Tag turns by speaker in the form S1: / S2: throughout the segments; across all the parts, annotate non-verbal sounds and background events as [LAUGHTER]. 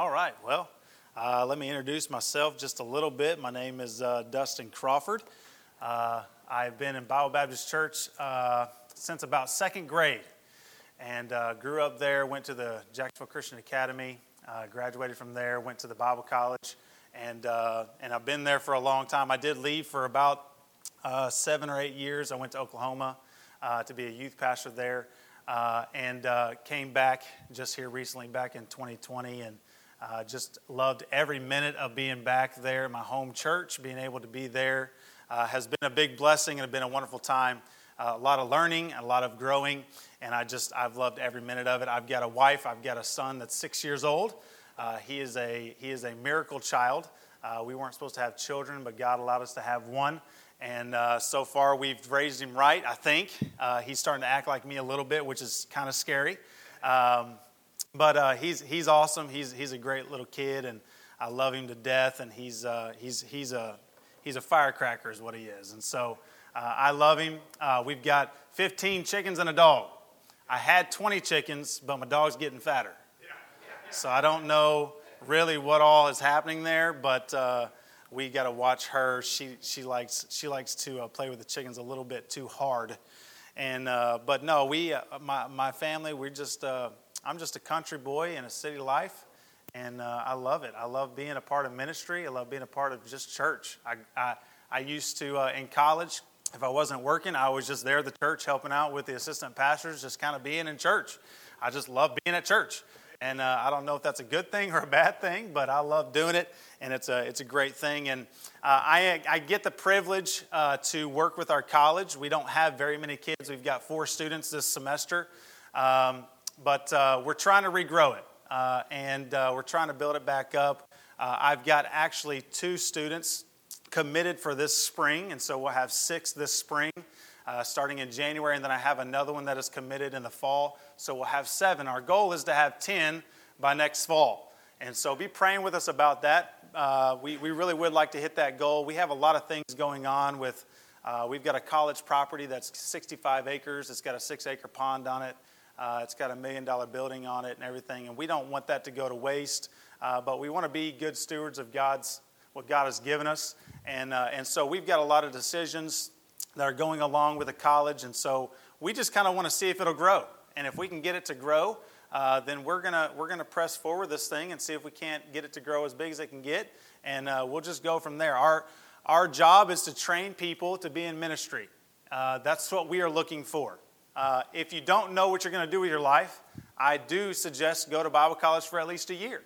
S1: All right. Well, uh, let me introduce myself just a little bit. My name is uh, Dustin Crawford. Uh, I've been in Bible Baptist Church uh, since about second grade and uh, grew up there, went to the Jacksonville Christian Academy, uh, graduated from there, went to the Bible College, and, and I've been there for a long time. I did leave for about seven or eight years. I went to Oklahoma to be a youth pastor there uh, and uh, came back just here recently, back in 2020, and uh, just loved every minute of being back there. In my home church, being able to be there, uh, has been a big blessing and been a wonderful time. Uh, a lot of learning, a lot of growing, and I just I've loved every minute of it. I've got a wife, I've got a son that's six years old. Uh, he is a he is a miracle child. we weren't supposed to have children, but God allowed us to have one. And uh, so far, we've raised him right, I think. Uh, he's starting to act like me a little bit, which is kind of scary. Um, but uh, he's, he's awesome. He's, he's a great little kid, and I love him to death. And he's, uh, he's, he's, a, he's a firecracker, is what he is. And so uh, I love him. Uh, we've got 15 chickens and a dog. I had 20 chickens, but my dog's getting fatter. So I don't know really what all is happening there, but we got to watch her. She, she likes, she likes to uh, play with the chickens a little bit too hard. And, uh, but no, we, uh, my, my family, we're just, uh, I'm just a country boy in a city life. And uh, I love it. I love being a part of ministry. I love being a part of just church. I, I, I used to, uh, in college, if I wasn't working, I was just there at the church helping out with the assistant pastors, just kind of being in church. I just love being at church. And uh, I don't know if that's a good thing or a bad thing, but I love doing it, and it's a, it's a great thing. And uh, I, I get the privilege uh, to work with our college. We don't have very many kids, we've got four students this semester, um, but uh, we're trying to regrow it, uh, and uh, we're trying to build it back up. I've got actually two students committed for this spring, and so we'll have six this spring uh, starting in January, and then I have another one that is committed in the fall. So we'll have seven. Our goal is to have 10 by next fall. And so be praying with us about that. Uh, we, we really would like to hit that goal. We have a lot of things going on with, uh, we've got a college property that's 65 acres, it's got a six acre pond on it. Uh, it's got a million dollar building on it and everything, and we don't want that to go to waste. Uh, but we want to be good stewards of God's what God has given us, and uh, and so we've got a lot of decisions that are going along with the college. And so we just kind of want to see if it'll grow. And if we can get it to grow, uh, then we're gonna we're gonna press forward this thing and see if we can't get it to grow as big as it can get. And uh, we'll just go from there. Our, our job is to train people to be in ministry. Uh, that's what we are looking for. Uh, if you don't know what you're going to do with your life, I do suggest go to Bible college for at least a year.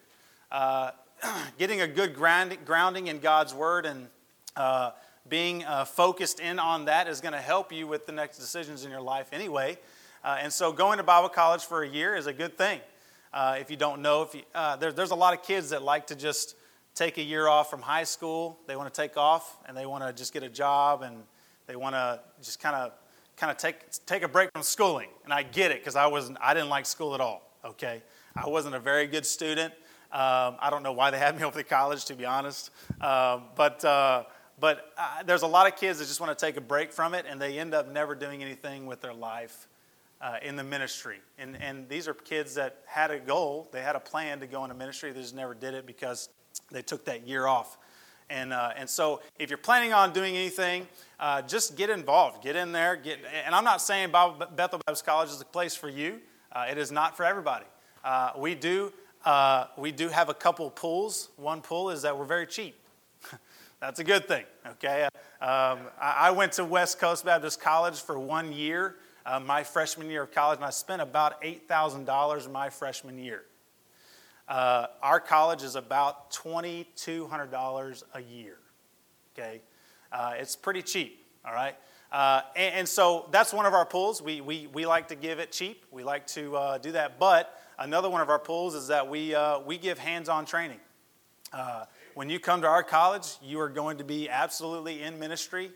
S1: Uh, [CLEARS THROAT] getting a good grounding in God's Word and uh, being uh, focused in on that is going to help you with the next decisions in your life anyway. Uh, and so going to Bible college for a year is a good thing. If you don't know, if you, there, there's a lot of kids that like to just take a year off from high school. They want to take off and they want to just get a job and they want to just kind of kind of take take a break from schooling. And I get it because I wasn't I didn't like school at all. Okay, I wasn't a very good student. Um, I don't know why they had me [LAUGHS] over to college, to be honest. Um, but uh, but uh, there's a lot of kids that just want to take a break from it and they end up never doing anything with their life uh, in the ministry. And, and these are kids that had a goal, they had a plan to go into ministry, they just never did it because they took that year off. And, uh, and so if you're planning on doing anything, uh, just get involved, get in there. Get, and I'm not saying Bethel Baptist College is a place for you, uh, it is not for everybody. Uh, we, do, we do have a couple pools. One pool is that we're very cheap. [LAUGHS] That's a good thing, okay? Um, I went to West Coast Baptist College for one year, uh, my freshman year of college, and I spent about $8,000 my freshman year. Uh, our college is about $2,200 a year, okay? Uh, it's pretty cheap, all right? Uh, and, and, so that's one of our pools. We, we, we like to give it cheap. We like to uh, do that. But another one of our pools is that we, uh, we give hands on training. Uh, when you come to our college, you are going to be absolutely in ministry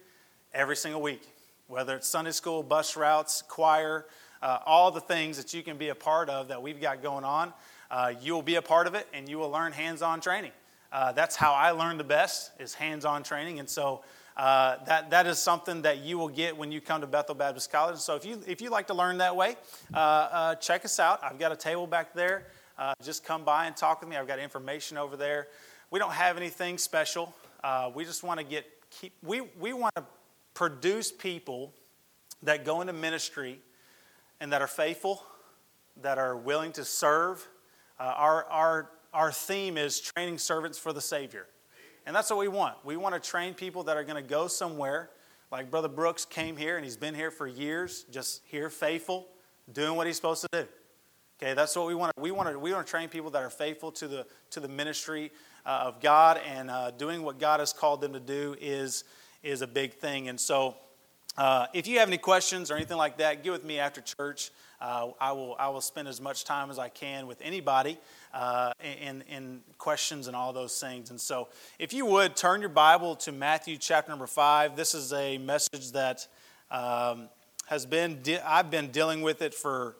S1: every single week, whether it's Sunday school, bus routes, choir, all the things that you can be a part of that we've got going on. Uh, you will be a part of it and you will learn hands-on training. Uh, that's how I learn the best is hands-on training, and so uh, that that is something that you will get when you come to Bethel Baptist College. So if you if you like to learn that way, uh, uh, check us out. I've got a table back there. uh, just come by and talk with me. I've got information over there. We don't have anything special. Uh, we just want to get keep. We we want to produce people that go into ministry and that are faithful, that are willing to serve. Uh, our our our theme is training servants for the Savior, and that's what we want. We want to train people that are going to go somewhere. Like Brother Brooks came here and he's been here for years, just here faithful, doing what he's supposed to do. Okay, that's what we want. We want to we want to train people that are faithful to the to the ministry uh, of God and uh, doing what God has called them to do is is a big thing. And so, uh, if you have any questions or anything like that, get with me after church. Uh, I will I will spend as much time as I can with anybody uh, in in questions and all those things. And so, if you would turn your Bible to Matthew chapter number five. This is a message that um, has been de- I've been dealing with it for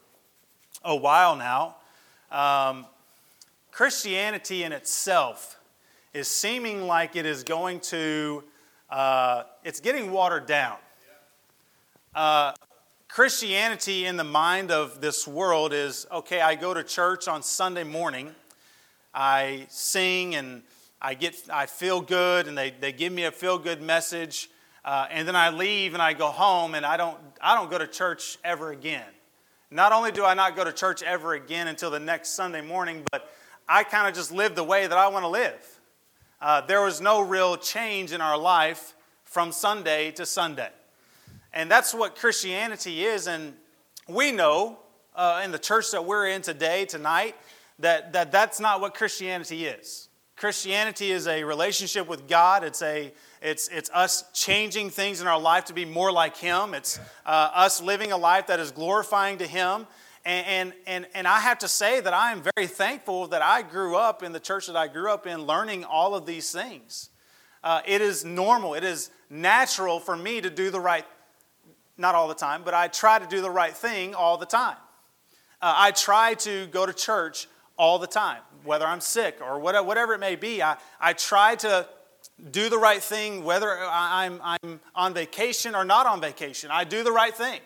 S1: a while now. Um, Christianity in itself is seeming like it is going to, uh, it's getting watered down. Uh, Christianity in the mind of this world is okay, I go to church on Sunday morning, I sing and I, get, I feel good, and they, they give me a feel good message, uh, and then I leave and I go home, and I don't, I don't go to church ever again. Not only do I not go to church ever again until the next Sunday morning, but I kind of just live the way that I want to live. Uh, there was no real change in our life from Sunday to Sunday. And that's what Christianity is. And we know uh, in the church that we're in today, tonight, that, that that's not what Christianity is. Christianity is a relationship with God. It's, a, it's, it's us changing things in our life to be more like Him. It's uh, us living a life that is glorifying to Him. And, and, and, and I have to say that I am very thankful that I grew up in the church that I grew up in learning all of these things. Uh, it is normal, it is natural for me to do the right, not all the time, but I try to do the right thing all the time. Uh, I try to go to church all the time whether I'm sick or whatever it may be. I, I try to do the right thing whether I'm, I'm on vacation or not on vacation. I do the right thing.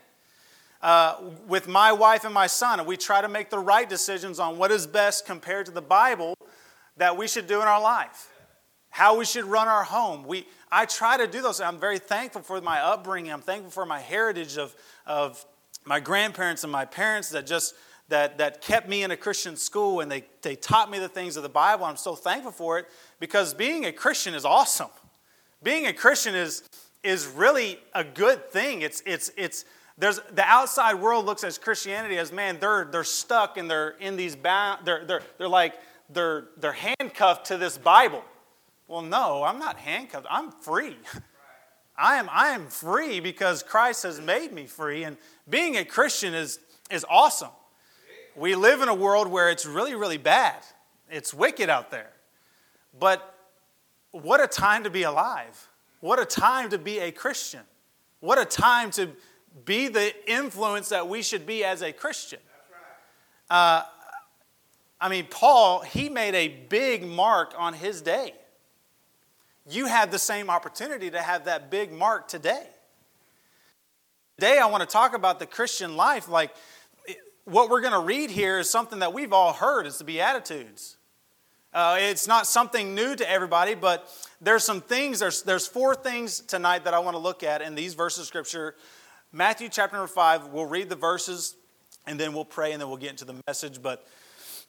S1: Uh, with my wife and my son, and we try to make the right decisions on what is best compared to the Bible that we should do in our life, how we should run our home. We, I try to do those. I'm very thankful for my upbringing. I'm thankful for my heritage of, of my grandparents and my parents that just that, that kept me in a Christian school and they, they taught me the things of the Bible. I'm so thankful for it because being a Christian is awesome. Being a Christian is, is really a good thing. It's, it's, it's, there's, the outside world looks at Christianity as, man, they're, they're stuck and they're in these, bound, they're, they're, they're like, they're, they're handcuffed to this Bible. Well, no, I'm not handcuffed. I'm free. [LAUGHS] I am, I am free because Christ has made me free. And being a Christian is, is awesome. We live in a world where it's really, really bad. It's wicked out there. But what a time to be alive. What a time to be a Christian. What a time to be the influence that we should be as a Christian. Uh, I mean, Paul, he made a big mark on his day. You have the same opportunity to have that big mark today. Today, I want to talk about the Christian life. Like, what we're going to read here is something that we've all heard it's the beatitudes uh, it's not something new to everybody but there's some things there's, there's four things tonight that i want to look at in these verses of scripture matthew chapter number five we'll read the verses and then we'll pray and then we'll get into the message but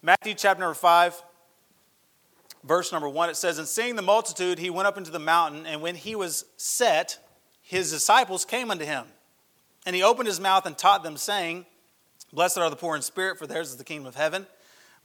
S1: matthew chapter number five verse number one it says and seeing the multitude he went up into the mountain and when he was set his disciples came unto him and he opened his mouth and taught them saying Blessed are the poor in spirit, for theirs is the kingdom of heaven.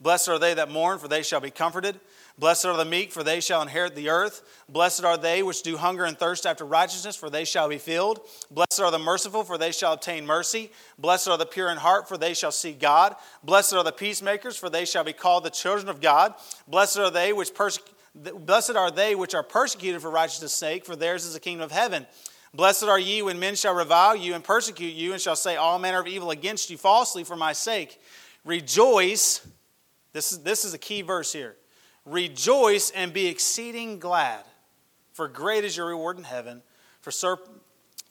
S1: Blessed are they that mourn, for they shall be comforted. Blessed are the meek, for they shall inherit the earth. Blessed are they which do hunger and thirst after righteousness, for they shall be filled. Blessed are the merciful, for they shall obtain mercy. Blessed are the pure in heart, for they shall see God. Blessed are the peacemakers, for they shall be called the children of God. Blessed are they which persecute. Blessed are they which are persecuted for righteousness' sake, for theirs is the kingdom of heaven. Blessed are ye when men shall revile you and persecute you and shall say all manner of evil against you falsely for my sake. Rejoice. This is, this is a key verse here. Rejoice and be exceeding glad, for great is your reward in heaven. For so,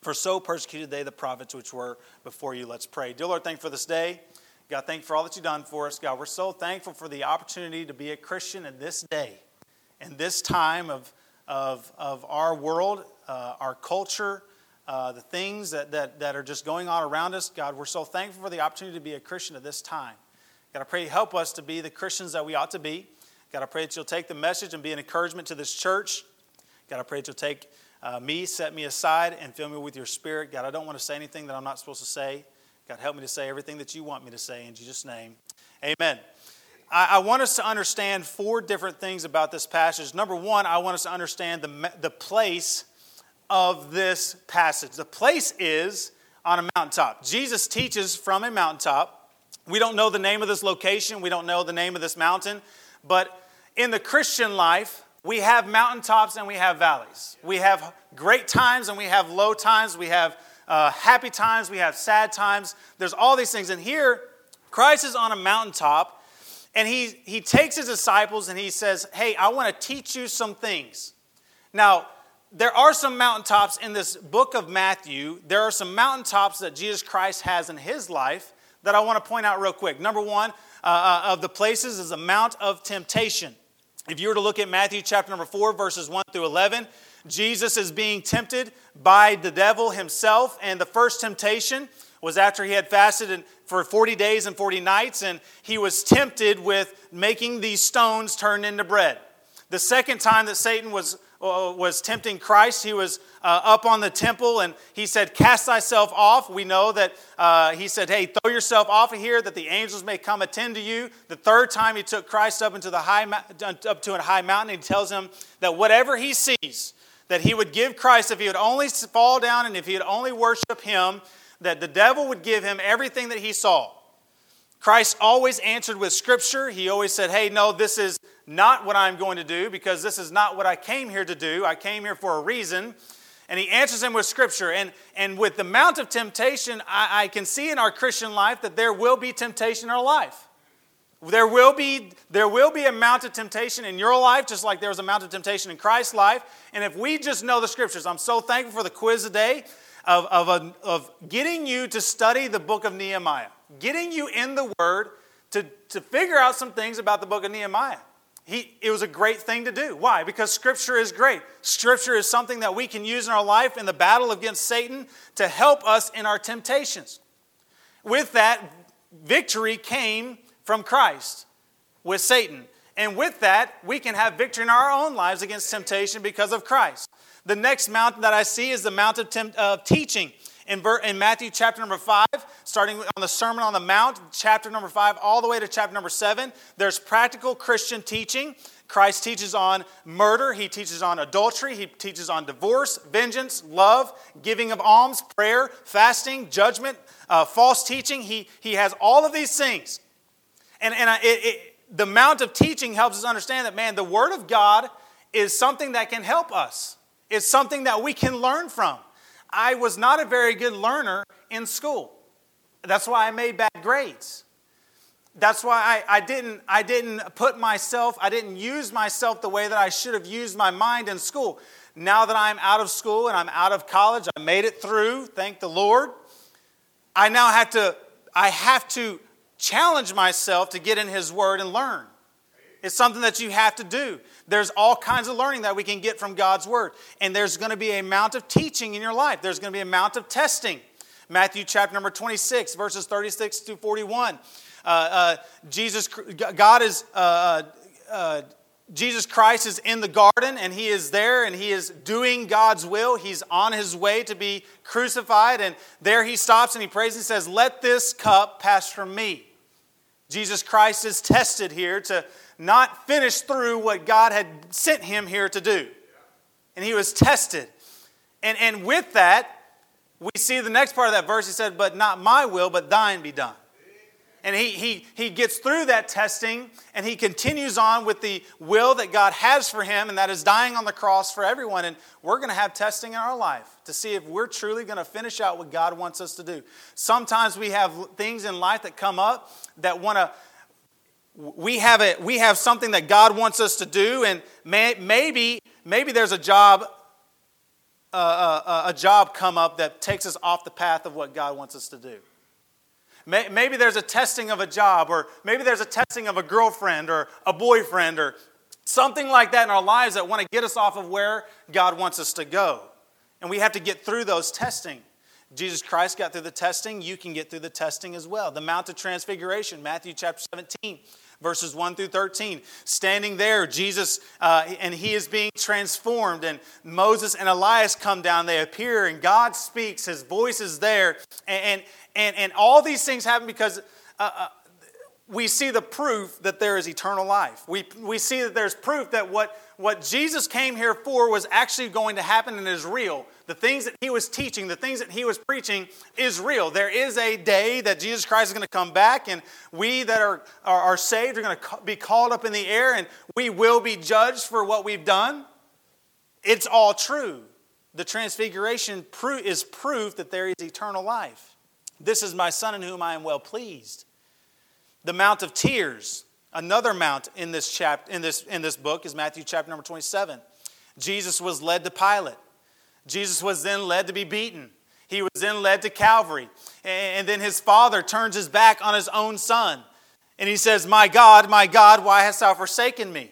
S1: for so persecuted they the prophets which were before you. Let's pray. Dear Lord, thank you for this day. God, thank you for all that you've done for us. God, we're so thankful for the opportunity to be a Christian in this day, in this time of, of, of our world, uh, our culture, uh, the things that, that, that are just going on around us. God, we're so thankful for the opportunity to be a Christian at this time. God, I pray you help us to be the Christians that we ought to be. God, I pray that you'll take the message and be an encouragement to this church. God, I pray that you'll take uh, me, set me aside, and fill me with your spirit. God, I don't want to say anything that I'm not supposed to say. God, help me to say everything that you want me to say in Jesus' name. Amen. I, I want us to understand four different things about this passage. Number one, I want us to understand the, the place of this passage. The place is on a mountaintop. Jesus teaches from a mountaintop. We don't know the name of this location, we don't know the name of this mountain, but in the Christian life, we have mountaintops and we have valleys. We have great times and we have low times. We have uh, happy times. We have sad times. There's all these things. And here, Christ is on a mountaintop and he, he takes his disciples and he says, Hey, I want to teach you some things. Now, there are some mountaintops in this book of Matthew. There are some mountaintops that Jesus Christ has in his life that I want to point out real quick. Number one uh, uh of the places is the Mount of Temptation. If you were to look at Matthew chapter number 4, verses 1 through 11, Jesus is being tempted by the devil himself. And the first temptation was after he had fasted for 40 days and 40 nights, and he was tempted with making these stones turn into bread. The second time that Satan was was tempting Christ. He was uh, up on the temple and he said, Cast thyself off. We know that uh, he said, Hey, throw yourself off of here that the angels may come attend to you. The third time he took Christ up into the high up to a high mountain. And he tells him that whatever he sees, that he would give Christ if he would only fall down and if he would only worship him, that the devil would give him everything that he saw. Christ always answered with scripture. He always said, Hey, no, this is not what I'm going to do because this is not what I came here to do. I came here for a reason. And he answers him with scripture. And, and with the amount of temptation, I, I can see in our Christian life that there will be temptation in our life. There will, be, there will be a mount of temptation in your life, just like there was a mount of temptation in Christ's life. And if we just know the scriptures, I'm so thankful for the quiz today of, of, a, of getting you to study the book of Nehemiah getting you in the Word to, to figure out some things about the book of Nehemiah. He, it was a great thing to do. Why? Because Scripture is great. Scripture is something that we can use in our life in the battle against Satan to help us in our temptations. With that, victory came from Christ with Satan. And with that, we can have victory in our own lives against temptation because of Christ. The next mountain that I see is the mount of, temp- of teaching in, in Matthew chapter number 5, starting on the Sermon on the Mount, chapter number 5, all the way to chapter number 7, there's practical Christian teaching. Christ teaches on murder, he teaches on adultery, he teaches on divorce, vengeance, love, giving of alms, prayer, fasting, judgment, uh, false teaching. He, he has all of these things. And, and it, it, the amount of teaching helps us understand that, man, the Word of God is something that can help us. It's something that we can learn from. I was not a very good learner in school. That's why I made bad grades. That's why I, I, didn't, I didn't put myself, I didn't use myself the way that I should have used my mind in school. Now that I'm out of school and I'm out of college, I made it through, thank the Lord. I now have to, I have to challenge myself to get in His Word and learn. It's something that you have to do. There's all kinds of learning that we can get from God's Word. And there's going to be a amount of teaching in your life, there's going to be a amount of testing. Matthew chapter number 26, verses 36 to 41. Uh, uh, Jesus, God is, uh, uh, uh, Jesus Christ is in the garden and he is there and he is doing God's will. He's on his way to be crucified. And there he stops and he prays and says, Let this cup pass from me. Jesus Christ is tested here to not finish through what God had sent him here to do. And he was tested. And, and with that, we see the next part of that verse. He said, But not my will, but thine be done. And he, he, he gets through that testing and he continues on with the will that God has for him, and that is dying on the cross for everyone. And we're going to have testing in our life to see if we're truly going to finish out what God wants us to do. Sometimes we have things in life that come up that want to we have, a, we have something that God wants us to do, and may, maybe, maybe there's a job, uh, uh, a job come up that takes us off the path of what God wants us to do. maybe there's a testing of a job, or maybe there's a testing of a girlfriend or a boyfriend, or something like that in our lives that want to get us off of where God wants us to go. And we have to get through those testing. Jesus Christ got through the testing, you can get through the testing as well. The Mount of Transfiguration, Matthew chapter 17, verses 1 through 13. Standing there, Jesus, uh, and he is being transformed, and Moses and Elias come down, they appear, and God speaks, his voice is there. And, and, and all these things happen because uh, uh, we see the proof that there is eternal life. We, we see that there's proof that what, what Jesus came here for was actually going to happen and is real. The things that he was teaching, the things that he was preaching is real. There is a day that Jesus Christ is going to come back, and we that are, are, are saved are going to be called up in the air, and we will be judged for what we've done. It's all true. The transfiguration is proof that there is eternal life. This is my son in whom I am well pleased. The Mount of Tears, another mount in this, chapter, in this, in this book, is Matthew chapter number 27. Jesus was led to Pilate. Jesus was then led to be beaten. He was then led to Calvary. And then his father turns his back on his own son. And he says, My God, my God, why hast thou forsaken me?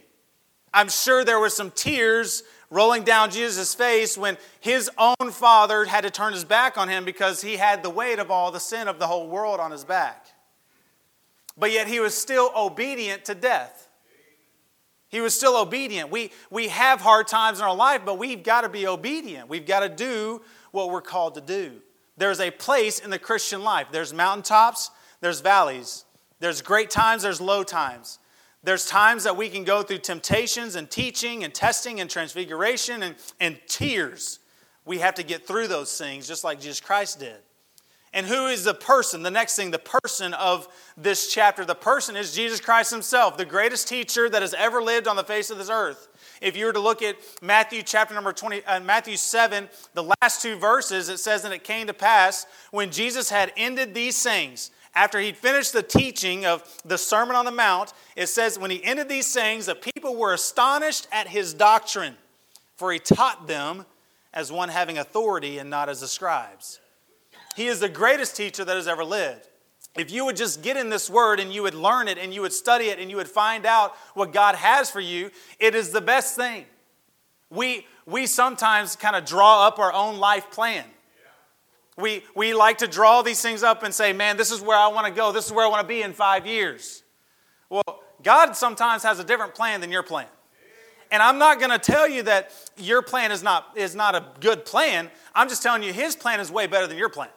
S1: I'm sure there were some tears rolling down Jesus' face when his own father had to turn his back on him because he had the weight of all the sin of the whole world on his back but yet he was still obedient to death. He was still obedient. We, we have hard times in our life, but we've got to be obedient. We've got to do what we're called to do. There's a place in the Christian life. There's mountaintops, there's valleys, there's great times, there's low times. There's times that we can go through temptations and teaching and testing and transfiguration and, and tears. We have to get through those things just like Jesus Christ did. And who is the person? The next thing, the person of this chapter. The person is Jesus Christ himself, the greatest teacher that has ever lived on the face of this earth. If you were to look at Matthew chapter number 20, uh, Matthew 7, the last two verses, it says, And it came to pass when Jesus had ended these things, after he'd finished the teaching of the Sermon on the Mount, it says, When he ended these things, the people were astonished at his doctrine, for he taught them as one having authority and not as the scribes. He is the greatest teacher that has ever lived. If you would just get in this word and you would learn it and you would study it and you would find out what God has for you, it is the best thing. We, we sometimes kind of draw up our own life plan. We, we like to draw these things up and say, man, this is where I want to go. This is where I want to be in five years. Well, God sometimes has a different plan than your plan. And I'm not going to tell you that your plan is not, is not a good plan. I'm just telling you his plan is way better than your plan.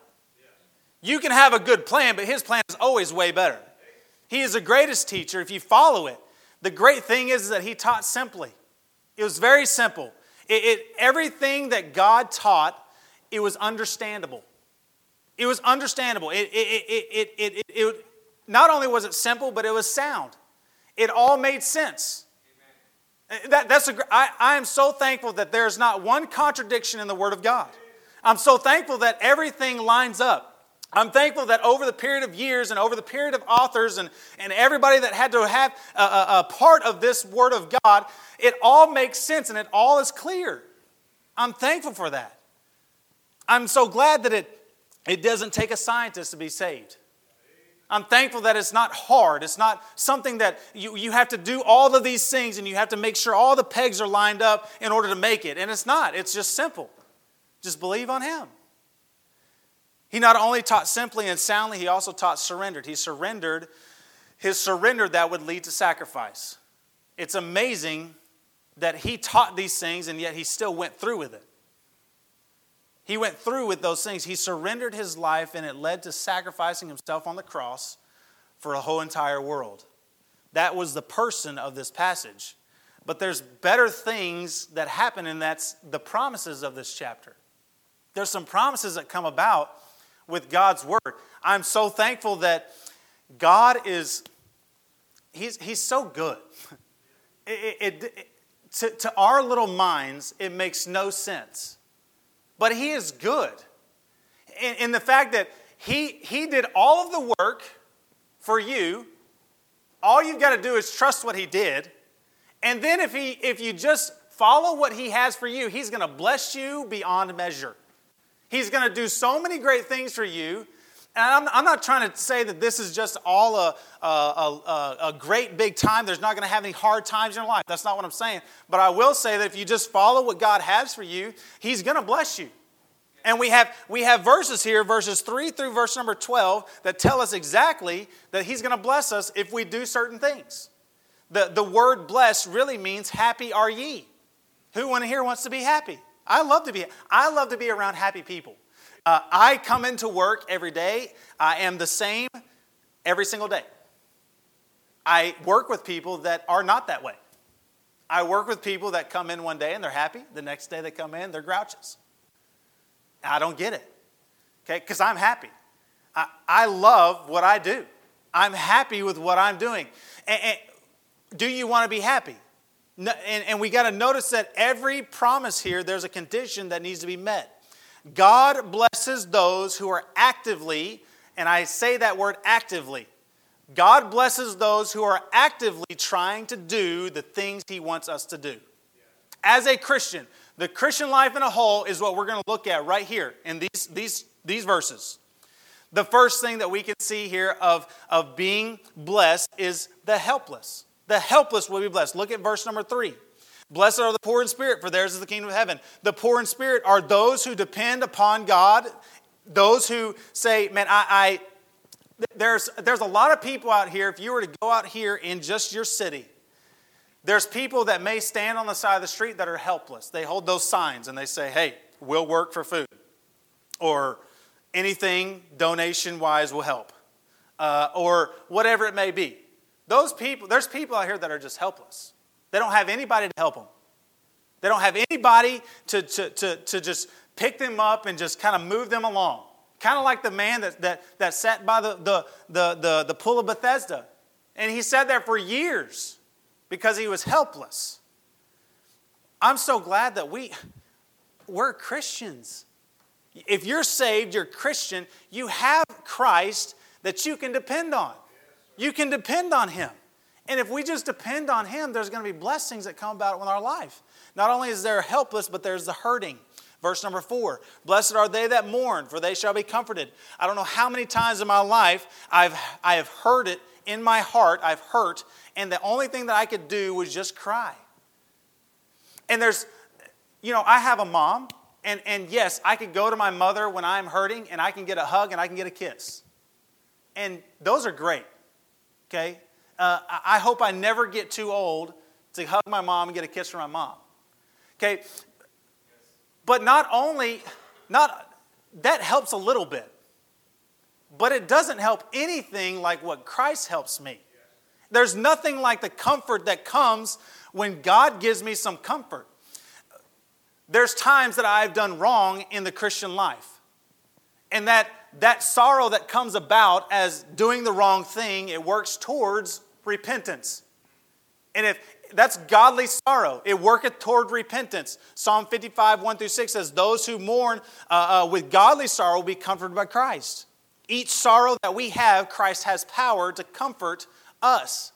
S1: You can have a good plan, but his plan is always way better. He is the greatest teacher if you follow it. The great thing is that he taught simply. It was very simple. It, it, everything that God taught, it was understandable. It was understandable. It, it, it, it, not only was it simple, but it was sound. It all made sense. That, that's a, I, I am so thankful that there's not one contradiction in the Word of God. I'm so thankful that everything lines up. I'm thankful that over the period of years and over the period of authors and, and everybody that had to have a, a, a, part of this Word of God, it all makes sense and it all is clear. I'm thankful for that. I'm so glad that it, it doesn't take a scientist to be saved. I'm thankful that it's not hard. It's not something that you, you have to do all of these things and you have to make sure all the pegs are lined up in order to make it. And it's not, it's just simple. Just believe on Him. He not only taught simply and soundly, he also taught surrendered. He surrendered his surrender that would lead to sacrifice. It's amazing that he taught these things and yet he still went through with it. He went through with those things. He surrendered his life and it led to sacrificing himself on the cross for a whole entire world. That was the person of this passage. But there's better things that happen, and that's the promises of this chapter. There's some promises that come about with God's word. I'm so thankful that God is, he's, he's so good. [LAUGHS] It, it, it, to, to our little minds, it makes no sense. But he is good. In, in the fact that he, he did all of the work for you. All you've got to do is trust what he did. And then if, he, if you just follow what he has for you, he's going to bless you beyond measure. He's going to do so many great things for you. And I'm, I'm not trying to say that this is just all a, a, a, a great big time. There's not going to have any hard times in your life. That's not what I'm saying. But I will say that if you just follow what God has for you, He's going to bless you. And we have, we have verses here, verses 3 through verse number 12, that tell us exactly that He's going to bless us if we do certain things. The, the word blessed really means happy are ye. Who one here wants to be happy? I love to be, I love to be around happy people. Uh, I come into work every day. I am the same every single day. I work with people that are not that way. I work with people that come in one day and they're happy. The next day they come in, they're grouches. I don't get it. Okay, because I'm happy. I, I love what I do. I'm happy with what I'm doing. And, and do you want to be happy? And, and we got to notice that every promise here, there's a condition that needs to be met. God blesses those who are actively, and I say that word actively. God blesses those who are actively trying to do the things He wants us to do. As a Christian, the Christian life in a whole is what we're going to look at right here in these, these, these verses. The first thing that we can see here of, of being blessed is the helpless. The helpless will be blessed. Look at verse number three. Blessed are the poor in spirit, for theirs is the kingdom of heaven. The poor in spirit are those who depend upon God, those who say, Man, I, I there's, there's a lot of people out here, if you were to go out here in just your city, there's people that may stand on the side of the street that are helpless. They hold those signs and they say, Hey, we'll work for food. Or anything donation wise will help. Uh, or whatever it may be. Those people, there's people out here that are just helpless. They don't have anybody to help them. They don't have anybody to, to, to, to just pick them up and just kind of move them along. Kind of like the man that, that, that sat by the, the, the, the, the pool of Bethesda. And he sat there for years because he was helpless. I'm so glad that we, we're Christians. If you're saved, you're Christian, you have Christ that you can depend on. You can depend on him. And if we just depend on Him, there's going to be blessings that come about in our life. Not only is there helpless, but there's the hurting. Verse number four Blessed are they that mourn, for they shall be comforted. I don't know how many times in my life I've, I have heard it in my heart, I've hurt, and the only thing that I could do was just cry. And there's, you know, I have a mom, and, and yes, I could go to my mother when I'm hurting, and I can get a hug and I can get a kiss. And those are great, okay? uh, I hope I never get too old to hug my mom and get a kiss from my mom. Okay? But not only, not that helps a little bit, but it doesn't help anything like what Christ helps me. There's nothing like the comfort that comes when God gives me some comfort. There's times that I've done wrong in the Christian life. And that, that sorrow that comes about as doing the wrong thing, it works towards repentance. And if that's godly sorrow, it worketh toward repentance. Psalm 55, 1 through 6 says, Those who mourn uh, uh, with godly sorrow will be comforted by Christ. Each sorrow that we have, Christ has power to comfort us.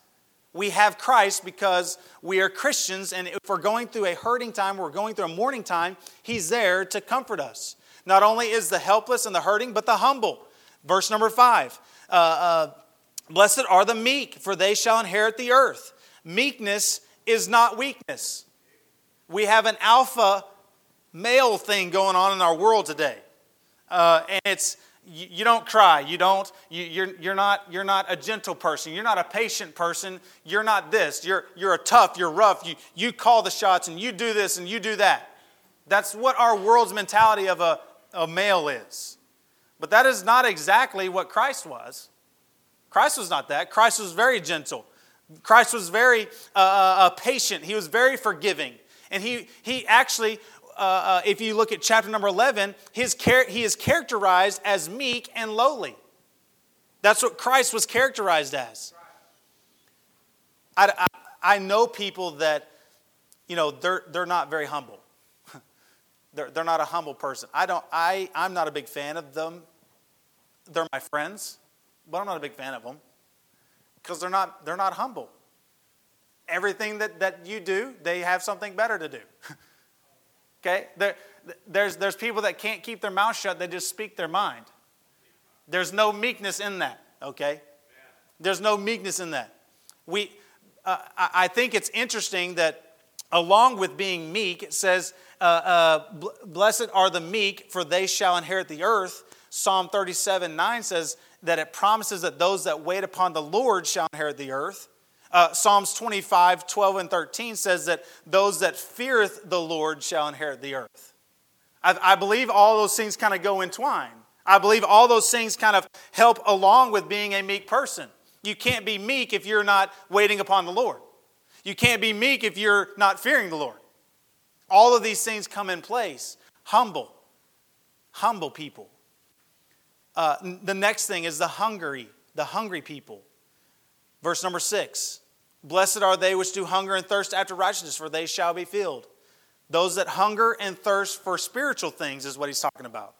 S1: We have Christ because we are Christians, and if we're going through a hurting time, we're going through a mourning time, He's there to comfort us. Not only is the helpless and the hurting, but the humble. Verse number five. Uh, uh Blessed are the meek, for they shall inherit the earth. Meekness is not weakness. We have an alpha male thing going on in our world today. Uh, and it's you, you, don't cry you don't you, you're, you're not you're not a gentle person you're not a patient person you're not this you're you're a tough you're rough you you call the shots and you do this and you do that that's what our world's mentality of a, a male is but that is not exactly what christ was Christ was not that. Christ was very gentle. Christ was very uh, uh, uh, patient. He was very forgiving. And he, he actually, uh, uh if you look at chapter number 11, his char- he is characterized as meek and lowly. That's what Christ was characterized as. I, I, I know people that, you know, they're, they're not very humble. They're, they're not a humble person. I don't, I, I'm not a big fan of them. They're my friends but I'm not a big fan of them because they're not, they're not humble. Everything that, that you do, they have something better to do. [LAUGHS] okay? There, there's, there's people that can't keep their mouth shut, they just speak their mind. There's no meekness in that, okay? There's no meekness in that. We, uh, I think it's interesting that along with being meek, it says, uh, uh, Blessed are the meek, for they shall inherit the earth. Psalm 37 9 says that it promises that those that wait upon the Lord shall inherit the earth. Uh, Psalms 25 12 and 13 says that those that feareth the Lord shall inherit the earth. I, I believe all those things kind of go entwined. I believe all those things kind of help along with being a meek person. You can't be meek if you're not waiting upon the Lord. You can't be meek if you're not fearing the Lord. All of these things come in place. Humble, humble people. Uh, the next thing is the hungry, the hungry people. Verse number six Blessed are they which do hunger and thirst after righteousness, for they shall be filled. Those that hunger and thirst for spiritual things is what he's talking about.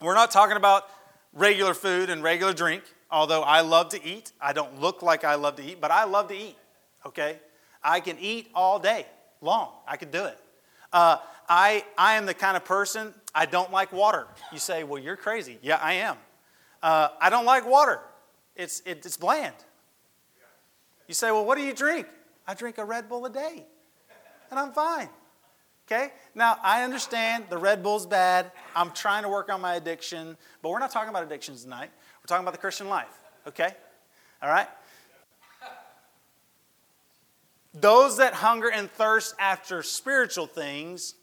S1: We're not talking about regular food and regular drink, although I love to eat. I don't look like I love to eat, but I love to eat, okay? I can eat all day long. I can do it. Uh, I, I am the kind of person, I don't like water. You say, well, you're crazy. Yeah, I am. Uh, I don't like water, it's, it, it's bland. You say, well, what do you drink? I drink a Red Bull a day, and I'm fine. Okay? Now, I understand the Red Bull's bad. I'm trying to work on my addiction, but we're not talking about addictions tonight. We're talking about the Christian life. Okay? All right? Those that hunger and thirst after spiritual things,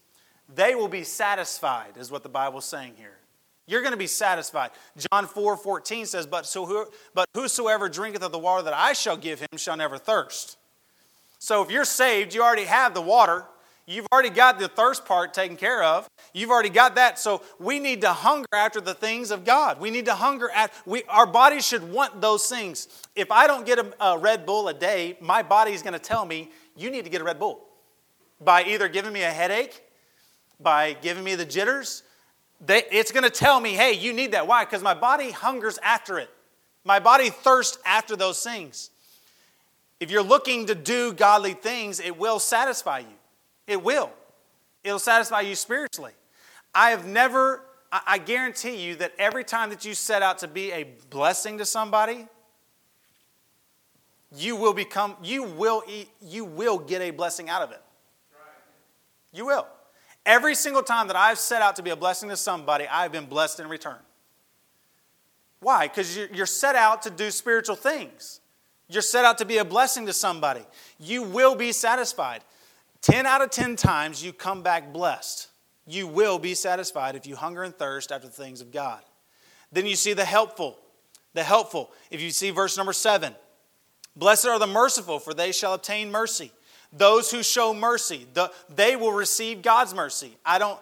S1: they will be satisfied, is what the Bible's saying here. You're going to be satisfied. John 4 14 says, but, so who, but whosoever drinketh of the water that I shall give him shall never thirst. So if you're saved, you already have the water. You've already got the thirst part taken care of. You've already got that. So we need to hunger after the things of God. We need to hunger at we our bodies should want those things. If I don't get a, a Red Bull a day, my body is going to tell me you need to get a Red Bull. By either giving me a headache, by giving me the jitters, they, it's going to tell me, hey, you need that. Why? Because my body hungers after it. My body thirsts after those things. If you're looking to do godly things, it will satisfy you. It will. It'll satisfy you spiritually. I have never, I guarantee you that every time that you set out to be a blessing to somebody, you will become, you will eat, you will get a blessing out of it. You will. Every single time that I've set out to be a blessing to somebody, I've been blessed in return. Why? Because you're set out to do spiritual things. You're set out to be a blessing to somebody. You will be satisfied. 10 out of 10 times you come back blessed. You will be satisfied if you hunger and thirst after the things of God. Then you see the helpful. The helpful. If you see verse number 7, blessed are the merciful, for they shall obtain mercy. Those who show mercy, the, they will receive God's mercy. I don't,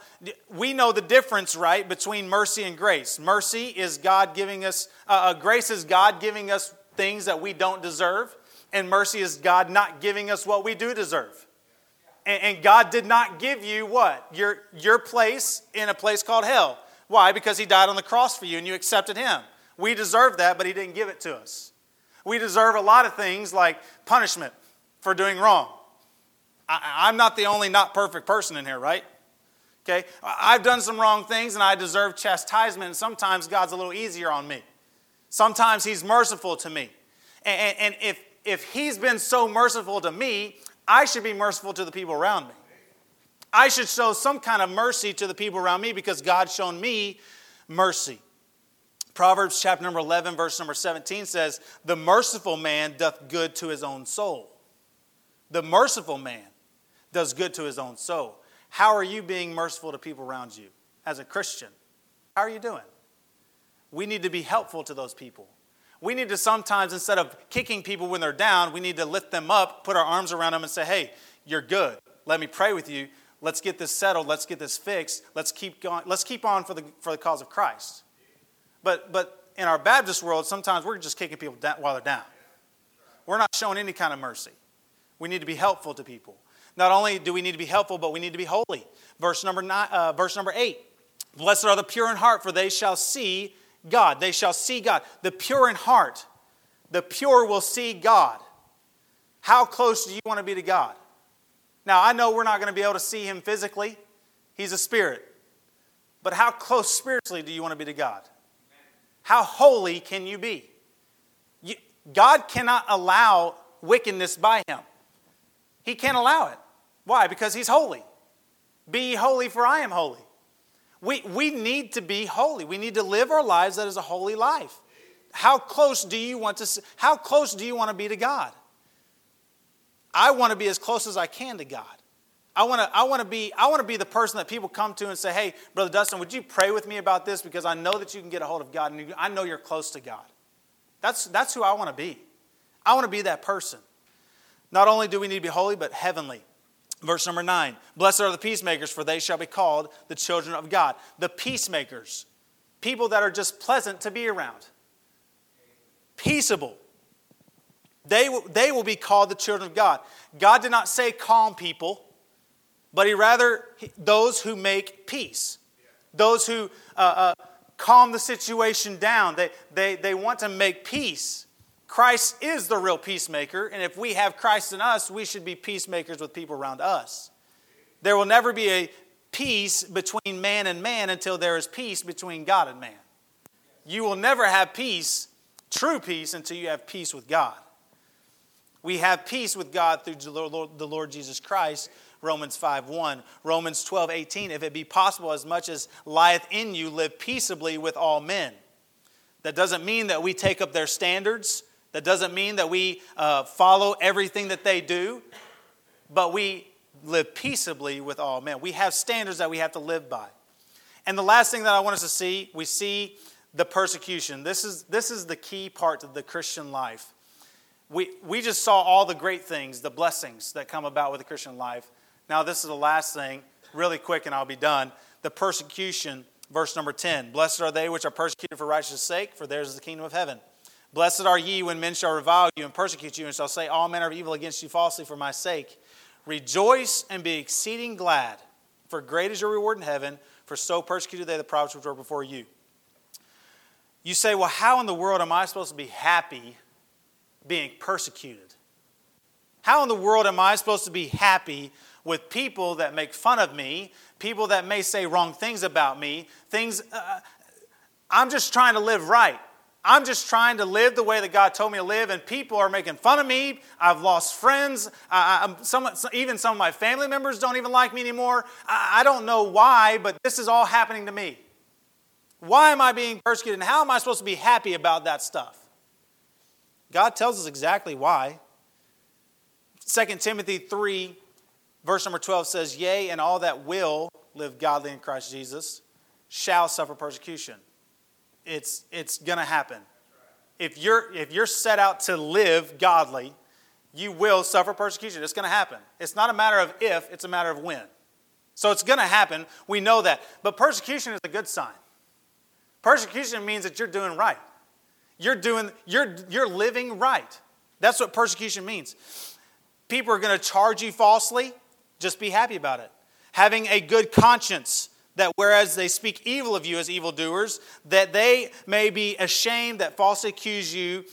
S1: we know the difference, right, between mercy and grace. Mercy is God giving us, uh, uh grace is God giving us things that we don't deserve, and mercy is God not giving us what we do deserve. And, God did not give you what? Your, your place in a place called hell. Why? Because He died on the cross for you and you accepted Him. We deserve that, but He didn't give it to us. We deserve a lot of things like punishment for doing wrong. I, am not the only not perfect person in here, right? Okay? I've done some wrong things and I deserve chastisement, and sometimes God's a little easier on me. Sometimes He's merciful to me. And, and, and if, if He's been so merciful to me, I should be merciful to the people around me. I should show some kind of mercy to the people around me because God's shown me mercy. Proverbs chapter number 11, verse number 17 says, The merciful man doth good to his own soul. The merciful man does good to his own soul. How are you being merciful to people around you as a Christian? How are you doing? We need to be helpful to those people. We need to sometimes, instead of kicking people when they're down, we need to lift them up, put our arms around them, and say, hey, you're good. Let me pray with you. Let's get this settled. Let's get this fixed. Let's keep going. Let's keep on for the, for the cause of Christ. But, but in our Baptist world, sometimes we're just kicking people down while they're down. We're not showing any kind of mercy. We need to be helpful to people. Not only do we need to be helpful, but we need to be holy. Verse number, nine, uh, verse number eight Blessed are the pure in heart, for they shall see God. They shall see God. The pure in heart, the pure will see God. How close do you want to be to God? Now, I know we're not going to be able to see Him physically, He's a spirit. But how close spiritually do you want to be to God? How holy can you be? You, God cannot allow wickedness by him. He can't allow it. Why? Because he's holy. Be holy, for I am holy. We, we need to be holy. We need to live our lives that is a holy life. How close do you want to how close do you want to be to God? I want to be as close as I can to God. I want to I want to be I want to be the person that people come to and say, "Hey, brother Dustin, would you pray with me about this because I know that you can get a hold of God and I know you're close to God." That's that's who I want to be. I want to be that person. Not only do we need to be holy, but heavenly. Verse number nine Blessed are the peacemakers, for they shall be called the children of God. The peacemakers, people that are just pleasant to be around, peaceable. They, they will be called the children of God. God did not say calm people, but He rather those who make peace, those who uh, uh, calm the situation down. They, they, they want to make peace. Christ is the real peacemaker, and if we have Christ in us, we should be peacemakers with people around us. There will never be a peace between man and man until there is peace between God and man. You will never have peace, true peace, until you have peace with God. We have peace with God through the Lord Jesus Christ, Romans 5 1. Romans 12 18. If it be possible, as much as lieth in you, live peaceably with all men. That doesn't mean that we take up their standards. That doesn't mean that we uh, follow everything that they do, but we live peaceably with all men. We have standards that we have to live by. And the last thing that I want us to see, we see the persecution. This is, this is the key part of the Christian life. We, we just saw all the great things, the blessings that come about with the Christian life. Now, this is the last thing, really quick, and I'll be done. The persecution, verse number 10. Blessed are they which are persecuted for righteousness' sake, for theirs is the kingdom of heaven. Blessed are ye when men shall revile you and persecute you, and shall say all manner of evil against you falsely for my sake. Rejoice and be exceeding glad, for great is your reward in heaven, for so persecuted they the prophets which were before you. You say, Well, how in the world am I supposed to be happy being persecuted? How in the world am I supposed to be happy with people that make fun of me, people that may say wrong things about me, things. Uh, I'm just trying to live right. I'm just trying to live the way that God told me to live, and people are making fun of me. I've lost friends. I, some, even some of my family members don't even like me anymore. I, I don't know why, but this is all happening to me. Why am I being persecuted, and how am I supposed to be happy about that stuff? God tells us exactly why. 2 Timothy 3, verse number 12 says, Yea, and all that will live godly in Christ Jesus shall suffer persecution it's, it's going to happen. If you're, if you're set out to live godly, you will suffer persecution. It's going to happen. It's not a matter of if, it's a matter of when. So it's going to happen. We know that. But persecution is a good sign. Persecution means that you're doing right. You're doing you're you're living right. That's what persecution means. People are going to charge you falsely, just be happy about it. Having a good conscience that whereas they speak evil of you as evildoers, that they may be ashamed that falsely accuse you,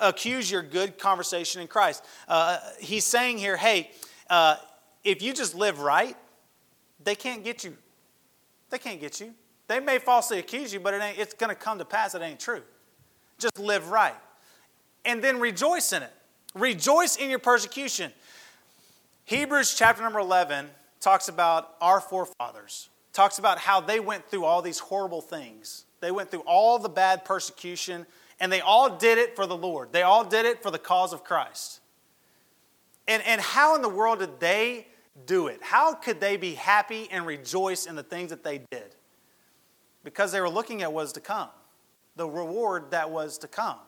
S1: accuse your good conversation in Christ. Uh, he's saying here, hey, uh, if you just live right, they can't get you. They can't get you. They may falsely accuse you, but it ain't, it's going to come to pass. It ain't true. Just live right. And then rejoice in it. Rejoice in your persecution. Hebrews chapter number 11 talks about our forefathers talks about how they went through all these horrible things. They went through all the bad persecution, and they all did it for the Lord. They all did it for the cause of Christ. And, and how in the world did they do it? How could they be happy and rejoice in the things that they did? Because they were looking at what was to come, the reward that was to come.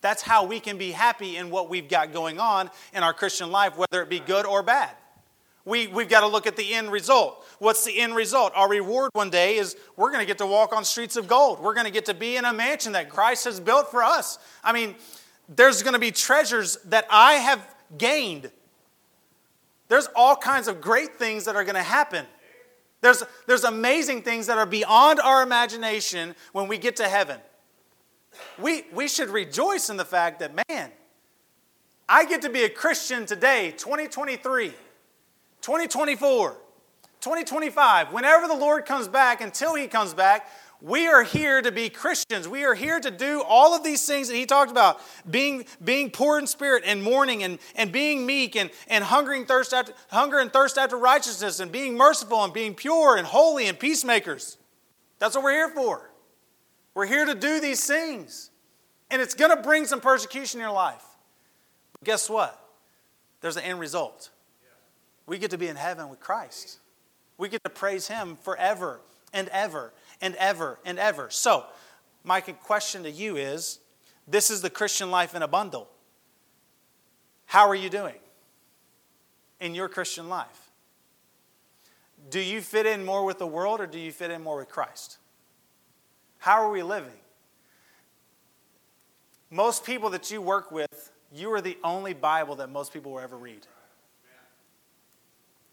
S1: That's how we can be happy in what we've got going on in our Christian life, whether it be good or bad. We, we've got to look at the end result. What's the end result? Our reward one day is we're going to get to walk on streets of gold. We're going to get to be in a mansion that Christ has built for us. I mean, there's going to be treasures that I have gained. There's all kinds of great things that are going to happen. There's, there's amazing things that are beyond our imagination when we get to heaven. We, we should rejoice in the fact that, man, I get to be a Christian today, 2023. 2024, 2025, whenever the Lord comes back, until He comes back, We are here to be Christians. We are here to do all of these things that he talked about being, being poor in spirit and mourning and, and being meek and, and hungering thirst after, hunger and thirst after righteousness and being merciful and being pure and holy and peacemakers. That's what we're here for. We're here to do these things. And it's going to bring some persecution in your life. But guess what? There's an end result. We get to be in heaven with Christ. We get to praise Him forever and ever and ever and ever. So, my question to you is this is the Christian life in a bundle. How are you doing in your Christian life? Do you fit in more with the world or do you fit in more with Christ? How are we living? Most people that you work with, you are the only Bible that most people will ever read.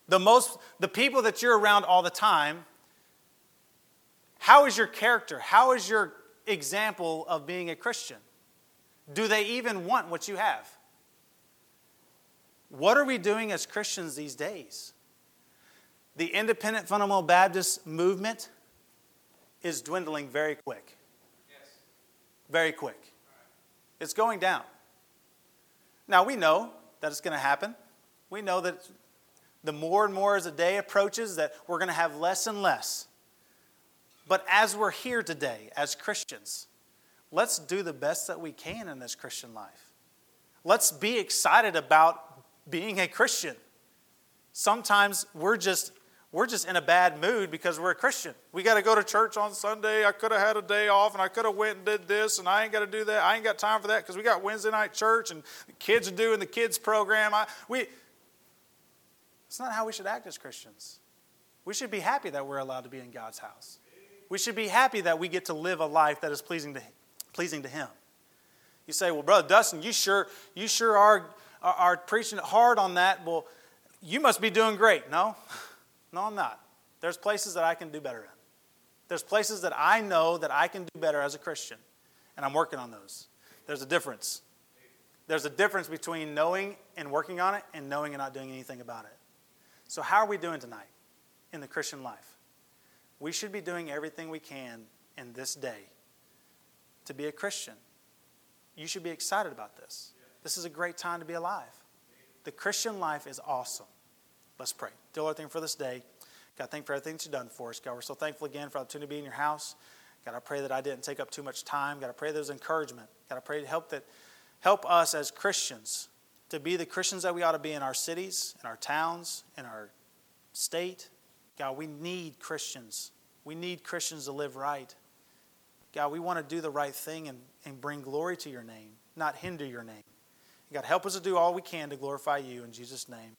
S1: The most the people that you're around all the time, how is your character? How is your example of being a Christian? Do they even want what you have? What are we doing as Christians these days? The independent fundamental Baptist movement is dwindling very quick. Yes. Very quick. It's going down. Now, we know that it's going to happen. We know that the more and more as the day approaches, that we're going to have less and less. But as we're here today, as Christians, let's do the best that we can in this Christian life. Let's be excited about being a Christian. Sometimes we're just we're just in a bad mood because we're a Christian. We got to go to church on Sunday. I could have had a day off and I could have went and did this and I ain't got to do that. I ain't got time for that because we got Wednesday night church and the kids are doing the kids program. I, we, it's not how we should act as Christians. We should be happy that we're allowed to be in God's house. We should be happy that we get to live a life that is pleasing to, pleasing to Him. You say, well, Brother Dustin, you sure, you sure are, are, are preaching hard on that. Well, you must be doing great. No, [LAUGHS] no, I'm not. There's places that I can do better in. There's places that I know that I can do better as a Christian, and I'm working on those. There's a difference. There's a difference between knowing and working on it and knowing and not doing anything about it. So, how are we doing tonight in the Christian life? We should be doing everything we can in this day to be a Christian. You should be excited about this. This is a great time to be alive. The Christian life is awesome. Let's pray. Lord, thank you for this day. God, thank you for everything that you've done for us. God, we're so thankful again for the opportunity to be in your house. God, I pray that I didn't take up too much time. God, I pray there's encouragement. God, I pray to help that help us as Christians to be the Christians that we ought to be in our cities, in our towns, in our state. God, we need Christians. We need Christians to live right. God, we want to do the right thing and, and bring glory to your name, not hinder your name. God, help us to do all we can to glorify you. In Jesus' name.